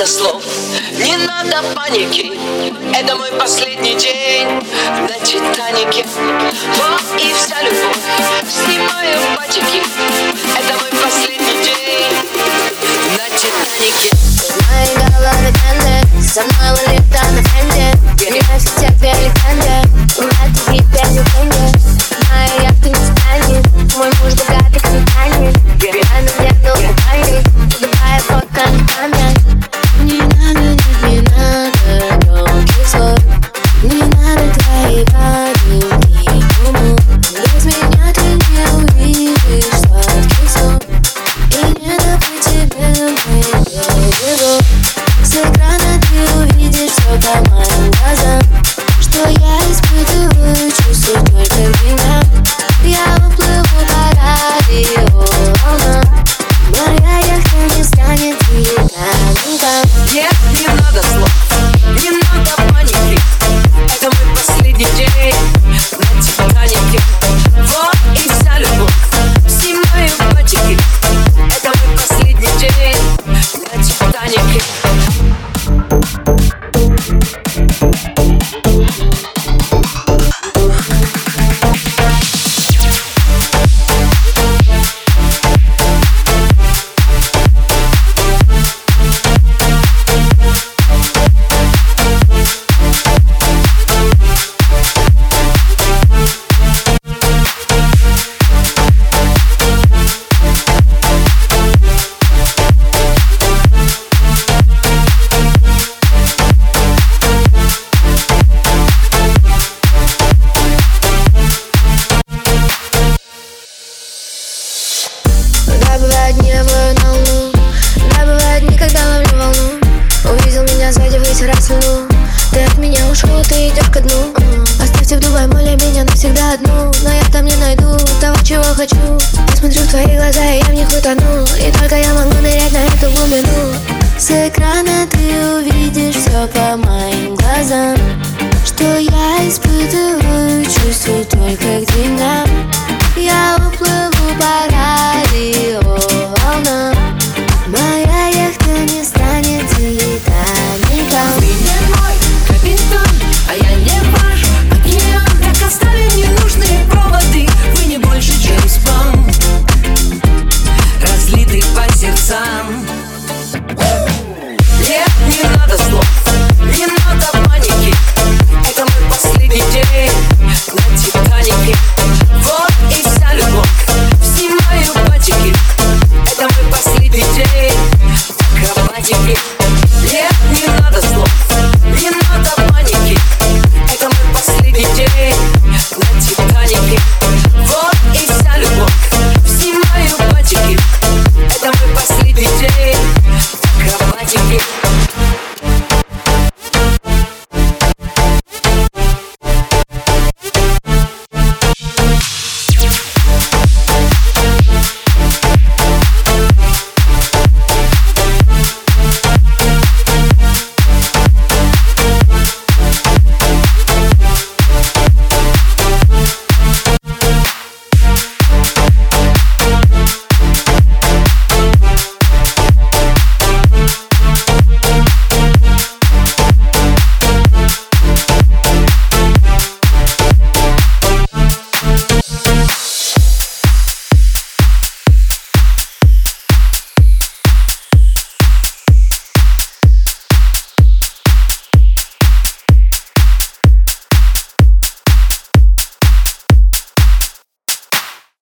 Надо слов, не надо паники. Это мой последний день на Титанике Вот и вся любовь, снимаю патики испытываю, чувствую только к слюну Ты от меня ушел, ты идешь ко дну. Оставьте в Дубай, моля меня навсегда одну. Но я там не найду того, чего хочу. Я смотрю в твои глаза, и я в них утону. И только я могу нырять на эту глубину. С экрана ты увидишь все по моим глазам. Что я испытываю, чувствую только к деньгам. Я уплыву по радио